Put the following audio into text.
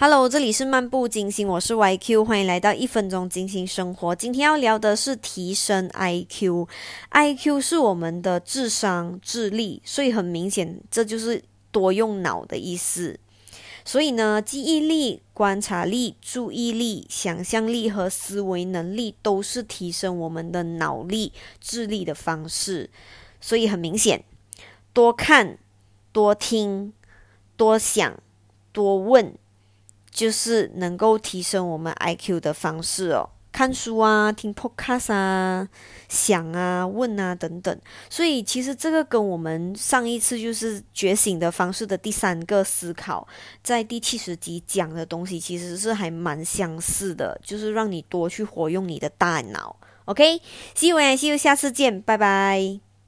Hello，这里是漫步金星，我是 YQ，欢迎来到一分钟金星生活。今天要聊的是提升 IQ，IQ 是我们的智商、智力，所以很明显，这就是多用脑的意思。所以呢，记忆力、观察力、注意力、想象力和思维能力都是提升我们的脑力、智力的方式。所以很明显，多看、多听、多想、多问。就是能够提升我们 IQ 的方式哦，看书啊，听 Podcast 啊，想啊，问啊等等。所以其实这个跟我们上一次就是觉醒的方式的第三个思考，在第七十集讲的东西，其实是还蛮相似的，就是让你多去活用你的大脑。OK，See you，See you，下次见，拜拜。